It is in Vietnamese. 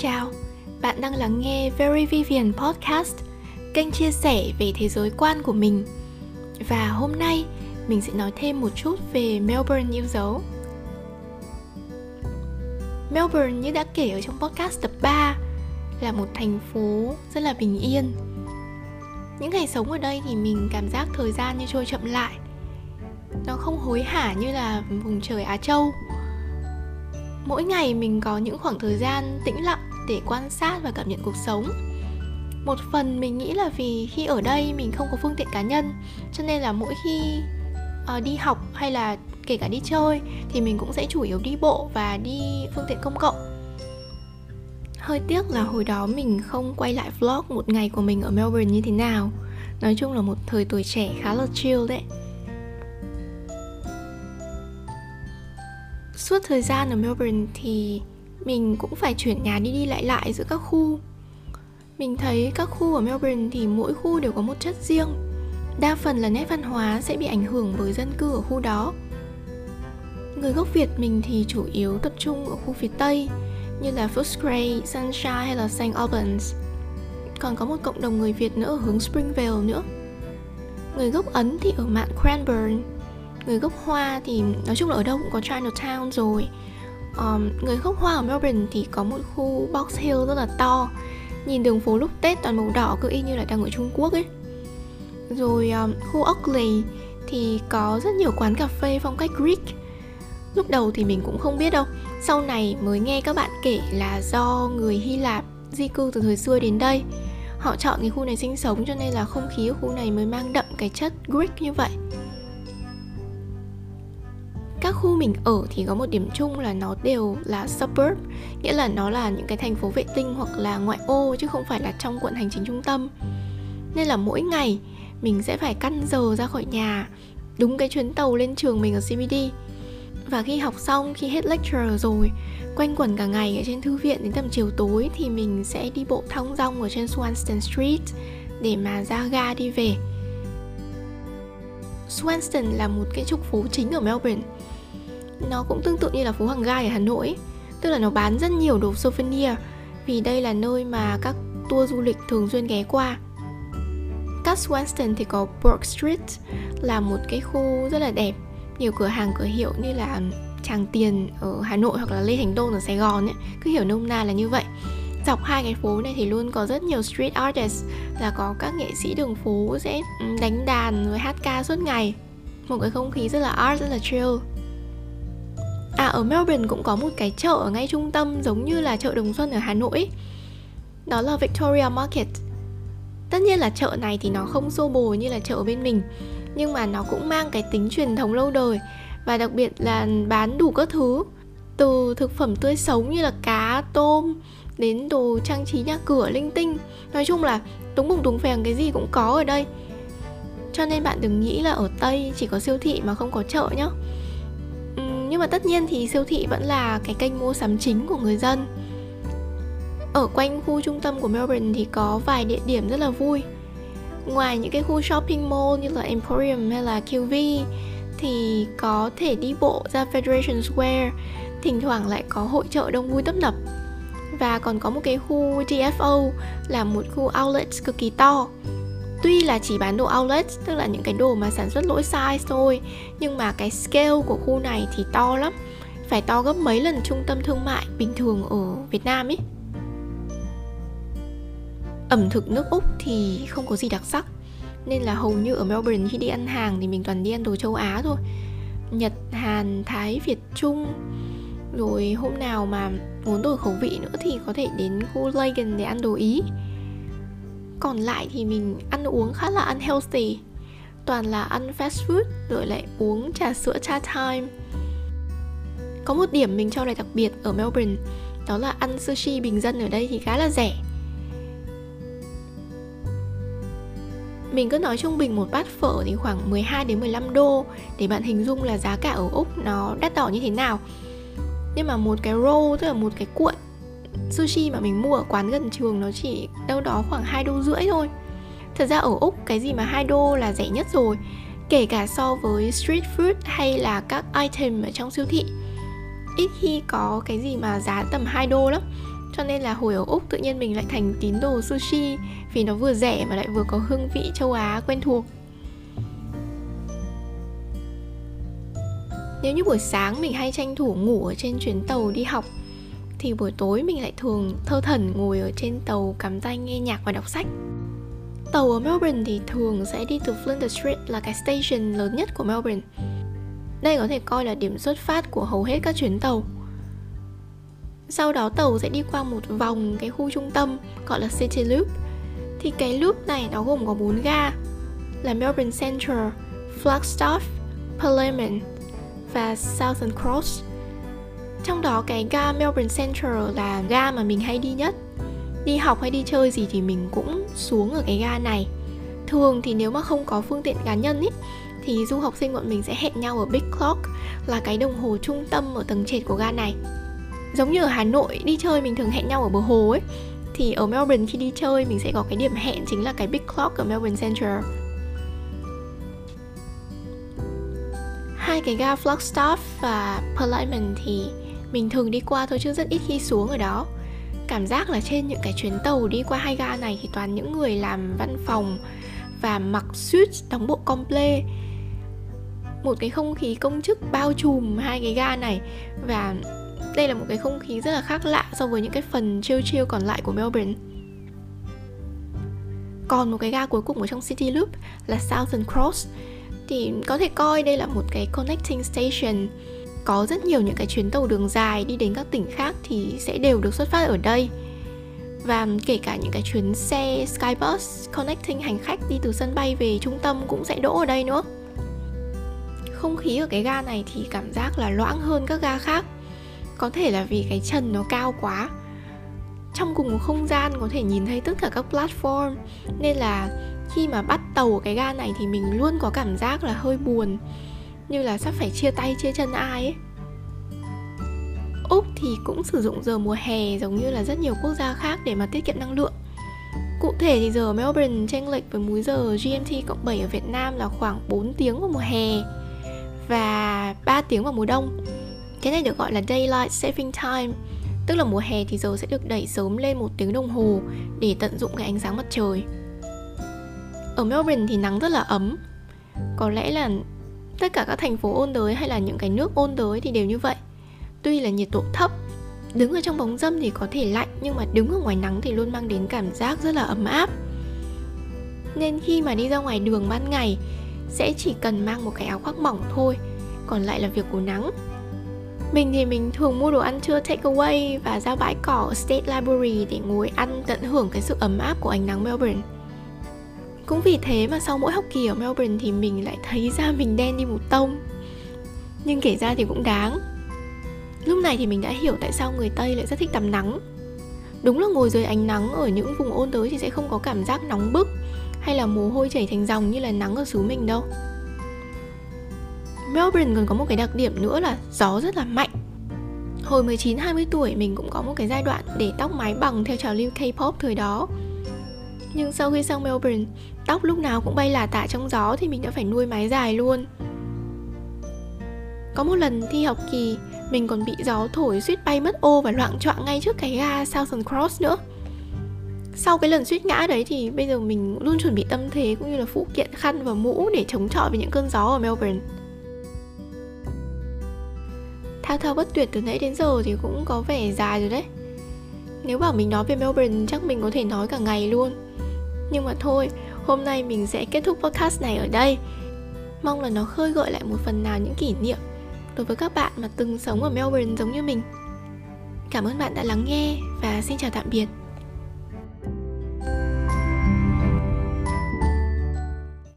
chào, bạn đang lắng nghe Very Vivian Podcast, kênh chia sẻ về thế giới quan của mình. Và hôm nay mình sẽ nói thêm một chút về Melbourne yêu dấu. Melbourne như đã kể ở trong podcast tập 3 là một thành phố rất là bình yên. Những ngày sống ở đây thì mình cảm giác thời gian như trôi chậm lại. Nó không hối hả như là vùng trời Á Châu mỗi ngày mình có những khoảng thời gian tĩnh lặng để quan sát và cảm nhận cuộc sống. Một phần mình nghĩ là vì khi ở đây mình không có phương tiện cá nhân cho nên là mỗi khi uh, đi học hay là kể cả đi chơi thì mình cũng sẽ chủ yếu đi bộ và đi phương tiện công cộng. Hơi tiếc là hồi đó mình không quay lại vlog một ngày của mình ở melbourne như thế nào. Nói chung là một thời tuổi trẻ khá là chill đấy. Suốt thời gian ở Melbourne thì mình cũng phải chuyển nhà đi đi lại lại giữa các khu. Mình thấy các khu ở Melbourne thì mỗi khu đều có một chất riêng. Đa phần là nét văn hóa sẽ bị ảnh hưởng bởi dân cư ở khu đó. Người gốc Việt mình thì chủ yếu tập trung ở khu phía Tây như là Footscray, Sunshine hay là St. Albans. Còn có một cộng đồng người Việt nữa ở hướng Springvale nữa. Người gốc Ấn thì ở mạn Cranbourne. Người gốc Hoa thì nói chung là ở đâu cũng có Chinatown rồi um, người gốc Hoa ở Melbourne thì có một khu Box Hill rất là to. Nhìn đường phố lúc Tết toàn màu đỏ cứ y như là đang ở Trung Quốc ấy. Rồi um, khu Oakley thì có rất nhiều quán cà phê phong cách Greek. Lúc đầu thì mình cũng không biết đâu. Sau này mới nghe các bạn kể là do người Hy Lạp di cư từ thời xưa đến đây. Họ chọn cái khu này sinh sống cho nên là không khí ở khu này mới mang đậm cái chất Greek như vậy các khu mình ở thì có một điểm chung là nó đều là suburb, nghĩa là nó là những cái thành phố vệ tinh hoặc là ngoại ô chứ không phải là trong quận hành chính trung tâm. Nên là mỗi ngày mình sẽ phải căn giờ ra khỏi nhà, đúng cái chuyến tàu lên trường mình ở CBD và khi học xong, khi hết lecture rồi, quanh quẩn cả ngày ở trên thư viện đến tầm chiều tối thì mình sẽ đi bộ thong dong ở trên Swanston Street để mà ra ga đi về. Swanston là một cái trục phố chính ở Melbourne nó cũng tương tự như là phố Hàng Gai ở Hà Nội. Tức là nó bán rất nhiều đồ souvenir Vì đây là nơi mà các tour du lịch thường xuyên ghé qua. Cát Swanston thì có Brook Street Là một cái khu rất là đẹp. Nhiều cửa hàng cửa hiệu như là Tràng Tiền ở Hà Nội hoặc là Lê Thành Đôn ở Sài Gòn ấy Cứ hiểu nôm na là như vậy. Dọc hai cái phố này thì luôn có rất nhiều street artists Là có các nghệ sĩ đường phố sẽ ừ, đánh đàn rồi hát ca suốt ngày. Một cái không khí rất là art, rất là chill. À ở Melbourne cũng có một cái chợ ở ngay trung tâm giống như là chợ Đồng Xuân ở Hà Nội. Đó là Victoria Market. Tất nhiên là chợ này thì nó không xô bồ như là chợ ở bên mình Nhưng mà nó cũng mang cái tính truyền thống lâu đời Và đặc biệt là bán đủ các thứ Từ thực phẩm tươi sống như là cá, tôm Đến đồ trang trí nhà cửa linh tinh. Nói chung là túng bùng túng phèng cái gì cũng có ở đây. Cho nên bạn đừng nghĩ là ở Tây chỉ có siêu thị mà không có chợ nhá nhưng mà tất nhiên thì siêu thị vẫn là cái kênh mua sắm chính của người dân. Ở quanh khu trung tâm của Melbourne thì có vài địa điểm rất là vui. Ngoài những cái khu shopping mall như là Emporium hay là QV thì có thể đi bộ ra Federation Square, thỉnh thoảng lại có hội trợ đông vui tấp nập. Và còn có một cái khu GFO là một khu outlet cực kỳ to tuy là chỉ bán đồ outlet tức là những cái đồ mà sản xuất lỗi size thôi nhưng mà cái scale của khu này thì to lắm. Phải to gấp mấy lần trung tâm thương mại bình thường ở Việt Nam ấy ẩm thực nước Úc thì không có gì đặc sắc nên là hầu như ở Melbourne khi đi ăn hàng thì mình toàn đi ăn đồ châu Á thôi. Nhật, Hàn, Thái, Việt, Trung. Rồi hôm nào mà muốn đổi khẩu vị nữa thì có thể đến khu Lagan để ăn đồ Ý còn lại thì mình ăn uống khá là unhealthy. Toàn là ăn fast food, rồi lại uống trà sữa cha time. Có một điểm mình cho là đặc biệt ở Melbourne, đó là ăn sushi bình dân ở đây thì khá là rẻ. Mình cứ nói trung bình một bát phở thì khoảng 12 đến 15 đô, để bạn hình dung là giá cả ở Úc nó đắt đỏ như thế nào. Nhưng mà một cái roll, tức là một cái cuộn sushi mà mình mua ở quán gần trường nó chỉ đâu đó khoảng 2 đô rưỡi thôi. Thật ra ở Úc cái gì mà 2 đô là rẻ nhất rồi, Kể cả so với street food hay là các item ở trong siêu thị. Ít khi có cái gì mà giá tầm 2 đô lắm, cho nên là hồi ở úc tự nhiên mình lại thành tín đồ sushi vì nó vừa rẻ mà lại vừa có hương vị châu á quen thuộc. Nếu như buổi sáng mình hay tranh thủ ngủ ở trên chuyến tàu đi học thì buổi tối mình lại thường thơ thẩn ngồi ở trên tàu cắm tay nghe nhạc và đọc sách. Tàu ở Melbourne thì thường sẽ đi từ Flinders Street là cái station lớn nhất của Melbourne. Đây có thể coi là điểm xuất phát của hầu hết các chuyến tàu. Sau đó tàu sẽ đi qua một vòng cái khu trung tâm gọi là City Loop. Thì cái loop này nó gồm có 4 ga là Melbourne Central, Flagstaff, Parliament và Southern Cross trong đó cái ga Melbourne Central là ga mà mình hay đi nhất. Đi học hay đi chơi gì thì mình cũng xuống ở cái ga này. Thường thì nếu mà không có phương tiện cá nhân ý, thì du học sinh bọn mình sẽ hẹn nhau ở Big Clock, là cái đồng hồ trung tâm ở tầng trệt của ga này. Giống như ở Hà Nội, đi chơi mình thường hẹn nhau ở bờ hồ ấy. Thì ở Melbourne khi đi chơi mình sẽ có cái điểm hẹn chính là cái Big Clock ở Melbourne Central. Hai cái ga Flagstaff và Parliament thì mình thường đi qua thôi chứ rất ít khi xuống ở đó. Cảm giác là trên những cái chuyến tàu đi qua hai ga này thì toàn những người làm văn phòng và mặc suit đóng bộ comple. Một cái không khí công chức bao trùm hai cái ga này và đây là một cái không khí rất là khác lạ so với những cái phần chill chill còn lại của Melbourne. Còn một cái ga cuối cùng ở trong City Loop là Southern Cross. Thì có thể coi đây là một cái connecting station có rất nhiều những cái chuyến tàu đường dài đi đến các tỉnh khác thì sẽ đều được xuất phát ở đây. Và kể cả những cái chuyến xe Skybus connecting hành khách đi từ sân bay về trung tâm cũng sẽ đỗ ở đây nữa. Không khí ở cái ga này thì cảm giác là loãng hơn các ga khác. Có thể là vì cái trần nó cao quá. Trong cùng một không gian có thể nhìn thấy tất cả các platform, nên là khi mà bắt tàu ở cái ga này thì mình luôn có cảm giác là hơi buồn như là sắp phải chia tay, chia chân ai ấy. Úc thì cũng sử dụng giờ mùa hè giống như là rất nhiều quốc gia khác để mà tiết kiệm năng lượng. Cụ thể thì giờ Melbourne chênh lệch với múi giờ GMT cộng 7 ở Việt Nam là khoảng 4 tiếng vào mùa hè và 3 tiếng vào mùa đông. Cái này được gọi là Daylight Saving Time, Tức là mùa hè thì giờ sẽ được đẩy sớm lên một tiếng đồng hồ để tận dụng cái ánh sáng mặt trời. Ở Melbourne thì nắng rất là ấm. Có lẽ là tất cả các thành phố ôn đới hay là những cái nước ôn đới thì đều như vậy. Tuy là nhiệt độ thấp, đứng ở trong bóng dâm thì có thể lạnh, nhưng mà đứng ở ngoài nắng thì luôn mang đến cảm giác rất là ấm áp. Nên khi mà đi ra ngoài đường ban ngày, sẽ chỉ cần mang một cái áo khoác mỏng thôi, còn lại là việc của nắng. Mình thì mình thường mua đồ ăn trưa take away và ra bãi cỏ State Library để ngồi ăn tận hưởng cái sự ấm áp của ánh nắng Melbourne cũng vì thế mà sau mỗi học kỳ ở Melbourne thì mình lại thấy da mình đen đi một tông. Nhưng kể ra thì cũng đáng. Lúc này thì mình đã hiểu tại sao người tây lại rất thích tắm nắng. Đúng là ngồi dưới ánh nắng ở những vùng ôn đới thì sẽ không có cảm giác nóng bức hay là mồ hôi chảy thành dòng như là nắng ở xứ mình đâu. Melbourne còn có một cái đặc điểm nữa là gió rất là mạnh. Hồi 19-20 tuổi, mình cũng có một cái giai đoạn để tóc mái bằng theo trào lưu K-pop thời đó. Nhưng sau khi sang Melbourne, tóc lúc nào cũng bay là tả trong gió thì mình đã phải nuôi mái dài luôn. Có một lần thi học kỳ, mình còn bị gió thổi suýt bay mất ô và loạn choạng ngay trước cái ga Southern Cross nữa. Sau cái lần suýt ngã đấy thì bây giờ mình luôn chuẩn bị tâm thế cũng như là phụ kiện khăn và mũ để chống chọi với những cơn gió ở Melbourne. Thao thao bất tuyệt từ nãy đến giờ thì cũng có vẻ dài rồi đấy. Nếu bảo mình nói về Melbourne chắc mình có thể nói cả ngày luôn. Nhưng mà thôi, hôm nay mình sẽ kết thúc podcast này ở đây Mong là nó khơi gợi lại một phần nào những kỷ niệm đối với các bạn mà từng sống ở Melbourne giống như mình. Cảm ơn bạn đã lắng nghe và xin chào tạm biệt.